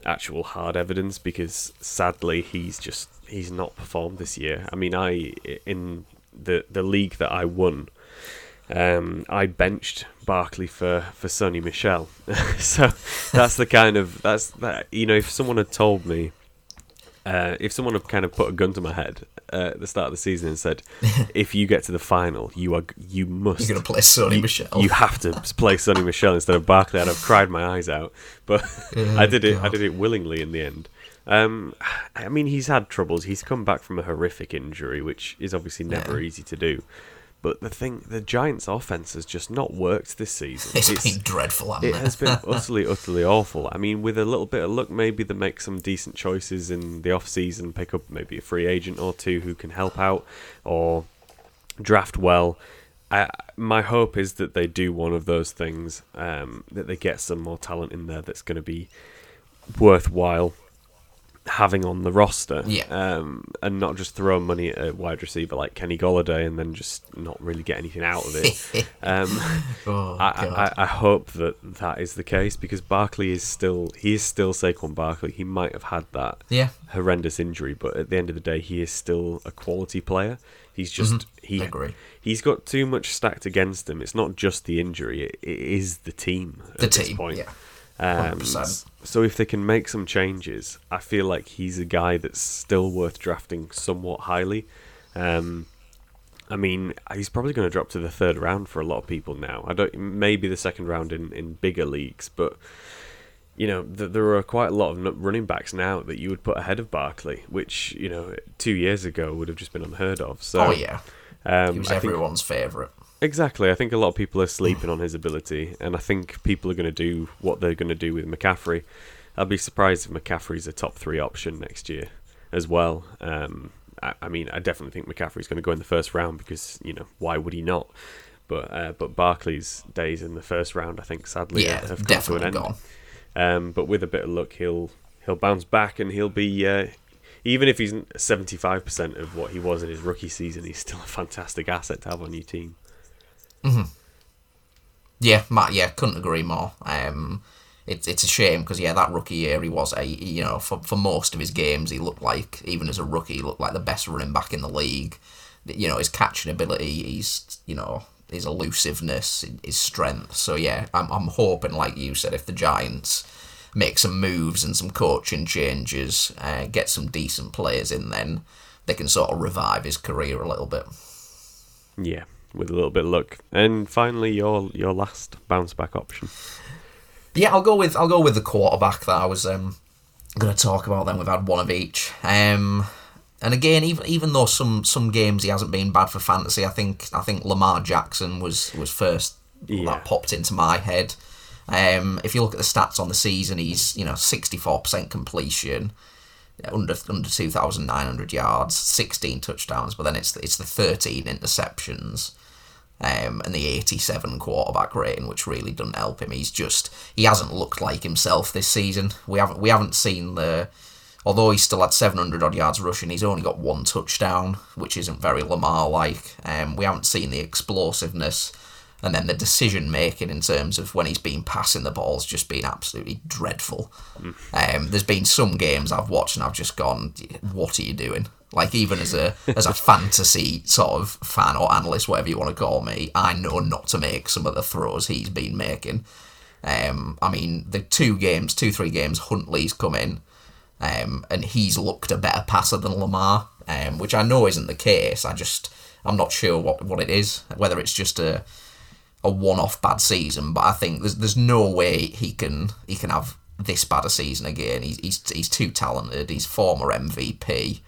actual hard evidence because sadly he's just he's not performed this year. I mean, I in the the league that I won, um, I benched Barkley for for Sony Michel. so that's the kind of that's that you know if someone had told me. Uh, if someone had kind of put a gun to my head uh, at the start of the season and said, "If you get to the final, you are you must You're going to play Sonny you, Michelle. You have to play Sony Michel instead of Barkley. I'd have cried my eyes out, but I did it. I did it willingly in the end. Um, I mean, he's had troubles. He's come back from a horrific injury, which is obviously never Yeah. easy to do. But the thing, the Giants' offense has just not worked this season. it's It's- been dreadful, it? has been utterly, utterly awful. I mean, with a little bit of luck, maybe they make some decent choices in the off season, pick up maybe a free agent or two who can help out, or draft well. I, my hope is that they do one of those things, um, that they get some more talent in there that's going to be worthwhile having on the roster, Yeah. um, and not just throw money at a wide receiver like Kenny Golladay and then just not really get anything out of it. um, oh, I, I, I hope that that is the case because Barkley is still he is still Saquon Barkley. He might have had that yeah. horrendous injury, but at the end of the day, he is still a quality player. He's just he Mm-hmm. agree. he's got too much stacked against him. It's not just the injury; it, it is the team The team, point. yeah. Um, 100%. so if they can make some changes, I feel like he's a guy that's still worth drafting somewhat highly. Um, I mean, he's probably going to drop to the third round for a lot of people now. I don't, maybe the second round in, in bigger leagues, but you know, th- there are quite a lot of running backs now that you would put ahead of Barkley, which you know, two years ago would have just been unheard of. So, oh, yeah. um, He was I think- everyone's favourite. Exactly. I think a lot of people are sleeping on his ability, and I think people are going to do what they're going to do with McCaffrey. I'd be surprised if McCaffrey's a top three option next year as well. Um, I, I mean, I definitely think McCaffrey's going to go in the first round because you know why would he not? But uh, but Barkley's days in the first round, I think, sadly, Yeah, have come to an end. gone. Um, but with a bit of luck, he'll he'll bounce back and he'll be uh, even if he's seventy five percent of what he was in his rookie season, he's still a fantastic asset to have on your team. Yeah, Matt. Yeah, couldn't agree more. Um, it's it's a shame because yeah, that rookie year he was a you know for for most of his games he looked like even as a rookie he looked like the best running back in the league. You know his catching ability, his you know his elusiveness, his strength. So yeah, I'm I'm hoping like you said if the Giants make some moves and some coaching changes, uh, get some decent players in, then they can sort of revive his career a little bit. Yeah, with a little bit of luck. And finally, your your last bounce back option. Yeah, I'll go with I'll go with the quarterback that I was um, going to talk about. Then we've had one of each. Um, and again, even even though some some games he hasn't been bad for fantasy, I think I think Lamar Jackson was was first Yeah. that popped into my head. Um, if you look at the stats on the season, he's you know sixty four percent completion, under under two thousand nine hundred yards, sixteen touchdowns, but then it's it's the thirteen interceptions um, and the 87 quarterback rating, which really doesn't help him. He's just he hasn't looked like himself this season. We haven't we haven't seen the although he's still had 700 odd yards rushing, he's only got one touchdown, which isn't very Lamar like. Um, we haven't seen the explosiveness. And then the decision making in terms of when he's been passing the ball's just been absolutely dreadful. Um, there's been some games I've watched and I've just gone, "What are you doing?" Like even as a as a fantasy sort of fan or analyst, whatever you want to call me, I know not to make some of the throws he's been making. Um, I mean, the two games, two three games, Huntley's come in, um, and he's looked a better passer than Lamar, um, which I know isn't the case. I just I'm not sure what, what it is, whether it's just a a one-off bad season, but I think there's there's no way he can he can have this bad a season again. He's he's, he's too talented. He's former MVP.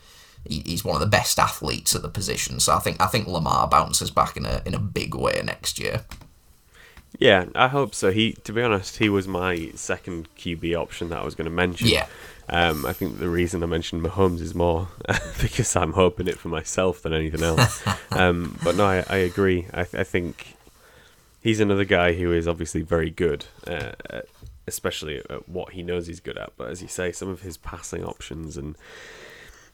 He, he's one of the best athletes at the position. So I think I think Lamar bounces back in a in a big way next year. Yeah, I hope so. He, to be honest, he was my second QB option that I was going to mention. Yeah. Um, I think the reason I mentioned Mahomes is more because I'm hoping it for myself than anything else. um, but no, I, I agree. I, I think he's another guy who is obviously very good, uh, especially at what he knows he's good at. But as you say, some of his passing options and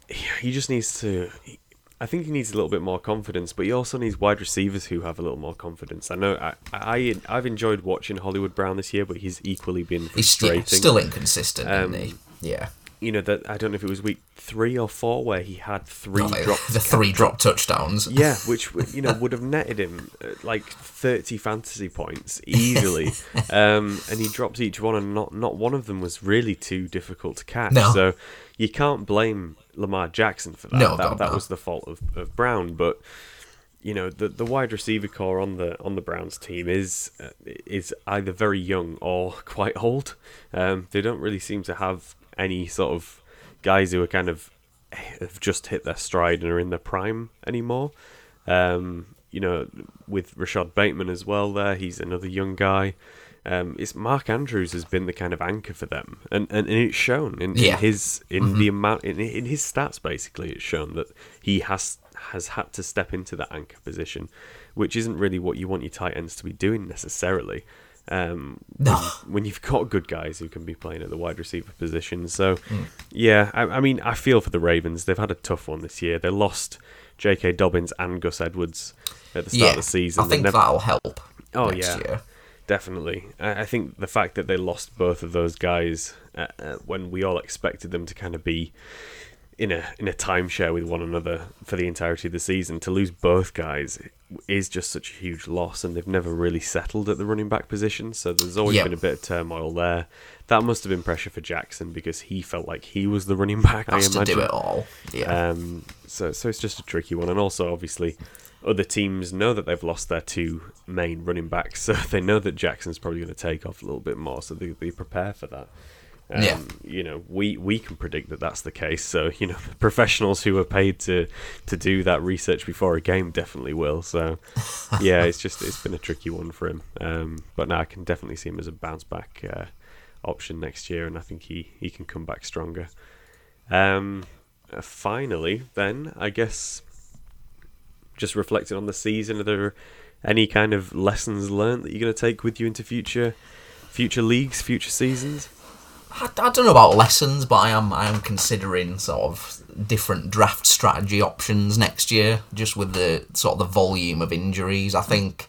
he, just needs to. he- I think he needs a little bit more confidence, but he also needs wide receivers who have a little more confidence. I know I, I I've enjoyed watching Hollywood Brown this year, but he's equally been He's still, inconsistent, Um, isn't he? Yeah. you know that I don't know if it was week three or four where he had three Like, drops. the three drop touchdowns. Yeah, which you know would have netted him uh, like thirty fantasy points easily, um, and he dropped each one, and not not one of them was really too difficult to catch. No. So you can't blame Lamar Jackson for that. No, that, that was the fault of, of Brown, but. You know the the wide receiver corps on the on the Browns team is uh, is either very young or quite old. Um, they don't really seem to have any sort of guys who are kind of have just hit their stride and are in their prime anymore. Um, you know, with Rashod Bateman as well. There, he's another young guy. Um, it's Mark Andrews has been the kind of anchor for them, and and, and it's shown in, Yeah. in his in the amount in, in his stats. Basically, it's shown that he has has had to step into that anchor position, which isn't really what you want your tight ends to be doing necessarily. Um, No. when, when you've got good guys who can be playing at the wide receiver position. So, yeah, I, I mean, I feel for the Ravens. They've had a tough one this year. They lost J.K. Dobbins and Gus Edwards at the start Yeah. of the season. I think never- that'll help. Oh, yeah. Year. Definitely. I I think the fact that they lost both of those guys uh, uh, when we all expected them to kind of be in a in a timeshare with one another for the entirety of the season, to lose both guys is just such a huge loss, and they've never really settled at the running back position. So there's always Yeah. been a bit of turmoil there. That must have been pressure for Jackson because he felt like he was the running back. Has I to imagine. do it all. Yeah. Um, so so it's just a tricky one, and also obviously other teams know that they've lost their two main running backs, so they know that Jackson's probably going to take off a little bit more, so they they prepare for that. Um, Yeah. You know, we we can predict that that's the case. So you know, professionals who are paid to to do that research before a game definitely will. So yeah, it's just it's been a tricky one for him. Um, but now I can definitely see him as a bounce back uh, option next year, and I think he he can come back stronger. Um, uh, finally, then I guess just reflecting on the season, are there any kind of lessons learned that you're going to take with you into future future leagues, future seasons? I, I don't know about lessons, but I am I am considering sort of different draft strategy options next year, just with the sort of the volume of injuries. I think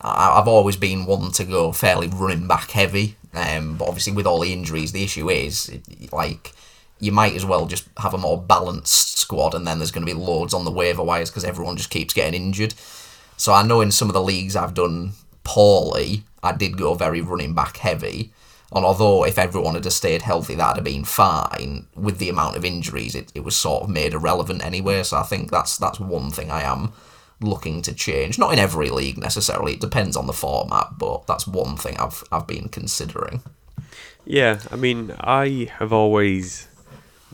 I, I've always been one to go fairly running back heavy, um, but obviously with all the injuries, the issue is like you might as well just have a more balanced squad, and then there's going to be loads on the waiver wires because everyone just keeps getting injured. So I know in some of the leagues I've done poorly, I did go very running back heavy. And although if everyone had stayed healthy, that'd have been fine. With the amount of injuries, it, it was sort of made irrelevant anyway. So I think that's that's one thing I am looking to change. Not in every league necessarily. It depends on the format, but that's one thing I've I've been considering. Yeah, I mean, I have always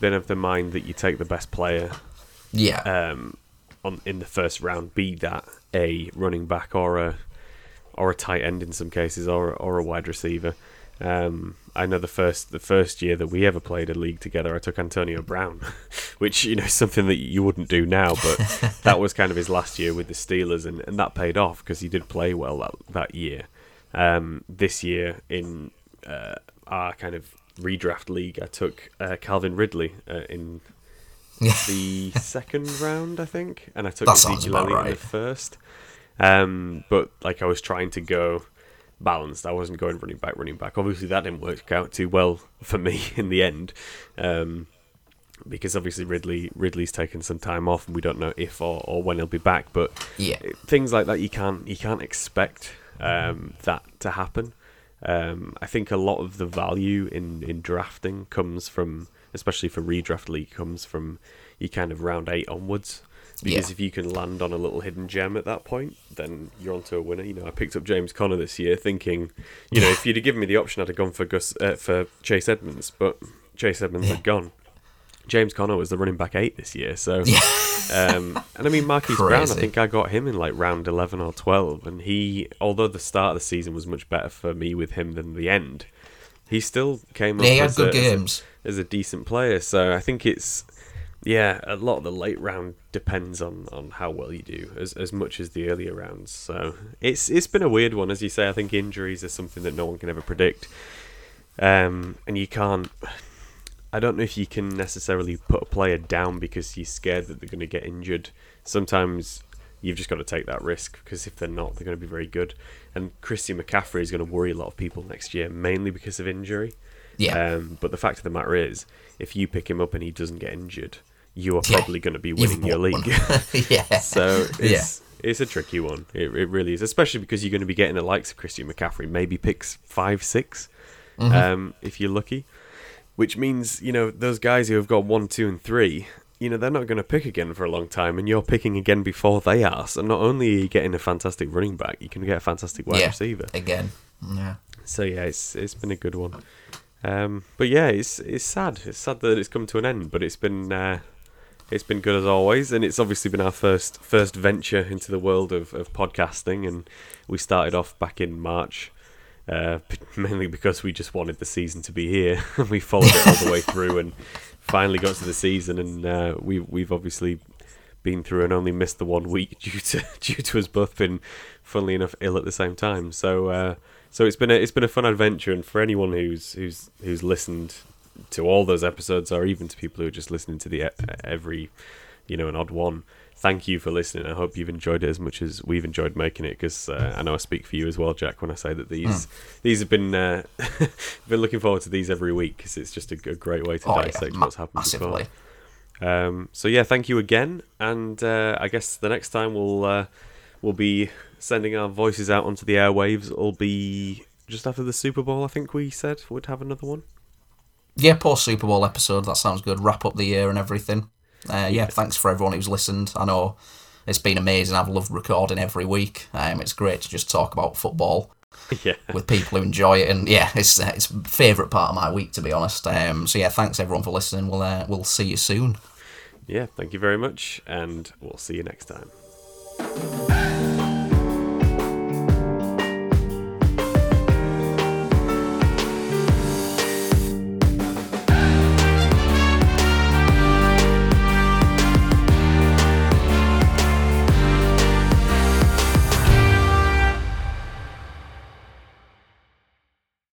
been of the mind that you take the best player Yeah, um, on in the first round, be that a running back or a or a tight end in some cases, or or a wide receiver. Um, I know the first the first year that we ever played a league together, I took Antonio Brown, which you know is something that you wouldn't do now, but that was kind of his last year with the Steelers, and, and that paid off because he did play well that that year. Um, this year in uh, our kind of redraft league, I took uh, Calvin Ridley uh, in the second round, I think, and I took That Ezekiel Elliott in the first. Um, but like I was trying to go balanced. I wasn't going running back, running back. Obviously, that didn't work out too well for me in the end, um, because obviously Ridley Ridley's taken some time off, and we don't know if or, or when he'll be back. But yeah, things like that you can't you can't expect um, that to happen. Um, I think a lot of the value in, in drafting comes from, especially for redraft league, comes from you kind of round eight onwards. Because Yeah. if you can land on a little hidden gem at that point, then you're onto a winner. You know, I picked up James Conner this year, thinking, you know, if you'd have given me the option, I'd have gone for Gus uh, for Chase Edmonds, but Chase Edmonds had gone. James Conner was the running back eight this year, so um, and I mean Marquise Brown, I think I got him in like round eleven or twelve, and he, although the start of the season was much better for me with him than the end, he still came up yeah, he had as, good a, as a- games. as a decent player. So I think it's Yeah, a lot of the late round depends on, on how well you do, as as much as the earlier rounds. So it's it's been a weird one, as you say. I think injuries are something that no one can ever predict, um, and you can't. I don't know if you can necessarily put a player down because you're scared that they're going to get injured. Sometimes you've just got to take that risk because if they're not, they're going to be very good. And Christian McCaffrey is going to worry a lot of people next year, mainly because of injury. Yeah. Um, but the fact of the matter is, if you pick him up and he doesn't get injured, you are Yeah. probably going to be winning your league. yeah. so it's it's a tricky one. It, it really is, especially because you're going to be getting the likes of Christian McCaffrey, maybe picks five, six, Mm-hmm. um, if you're lucky. Which means you know those guys who have got one, two, and three. You know they're not going to pick again for a long time, and you're picking again before they are. So not only are you getting a fantastic running back, you can get a fantastic wide yeah. receiver. Again. Yeah. So yeah, it's it's been a good one. Um, but yeah, it's it's sad. It's sad that it's come to an end, but it's been uh, it's been good as always, and it's obviously been our first first venture into the world of, of podcasting, and we started off back in March. Uh, mainly because we just wanted the season to be here, and we followed it all the way through, and finally got to the season, and uh, we we've obviously been through and only missed the one week due to due to us both being, funnily enough, ill at the same time. So uh, so it's been a, it's been a fun adventure, and for anyone who's who's who's listened to all those episodes, or even to people who are just listening to the every, you know, an odd one. Thank you for listening. I hope you've enjoyed it as much as we've enjoyed making it. Because uh, I know I speak for you as well, Jack, when I say that these these have been uh, been looking forward to these every week because it's just a great way to Oh, dissect Ma- what's happened before. Um, so yeah, thank you again, and uh, I guess the next time we'll uh, we'll be sending our voices out onto the airwaves. It'll be just after the Super Bowl. I think we said we'd have another one. Yeah, post Super Bowl episode. That sounds good. Wrap up the year and everything. Uh, yeah, thanks for everyone who's listened. I know it's been amazing. I've loved recording every week. Um, it's great to just talk about football yeah, with people who enjoy it, and yeah, it's uh, it's favourite part of my week to be honest. Um, so yeah, thanks everyone for listening. We'll uh, we'll see you soon. yeah. Thank you very much, and we'll see you next time.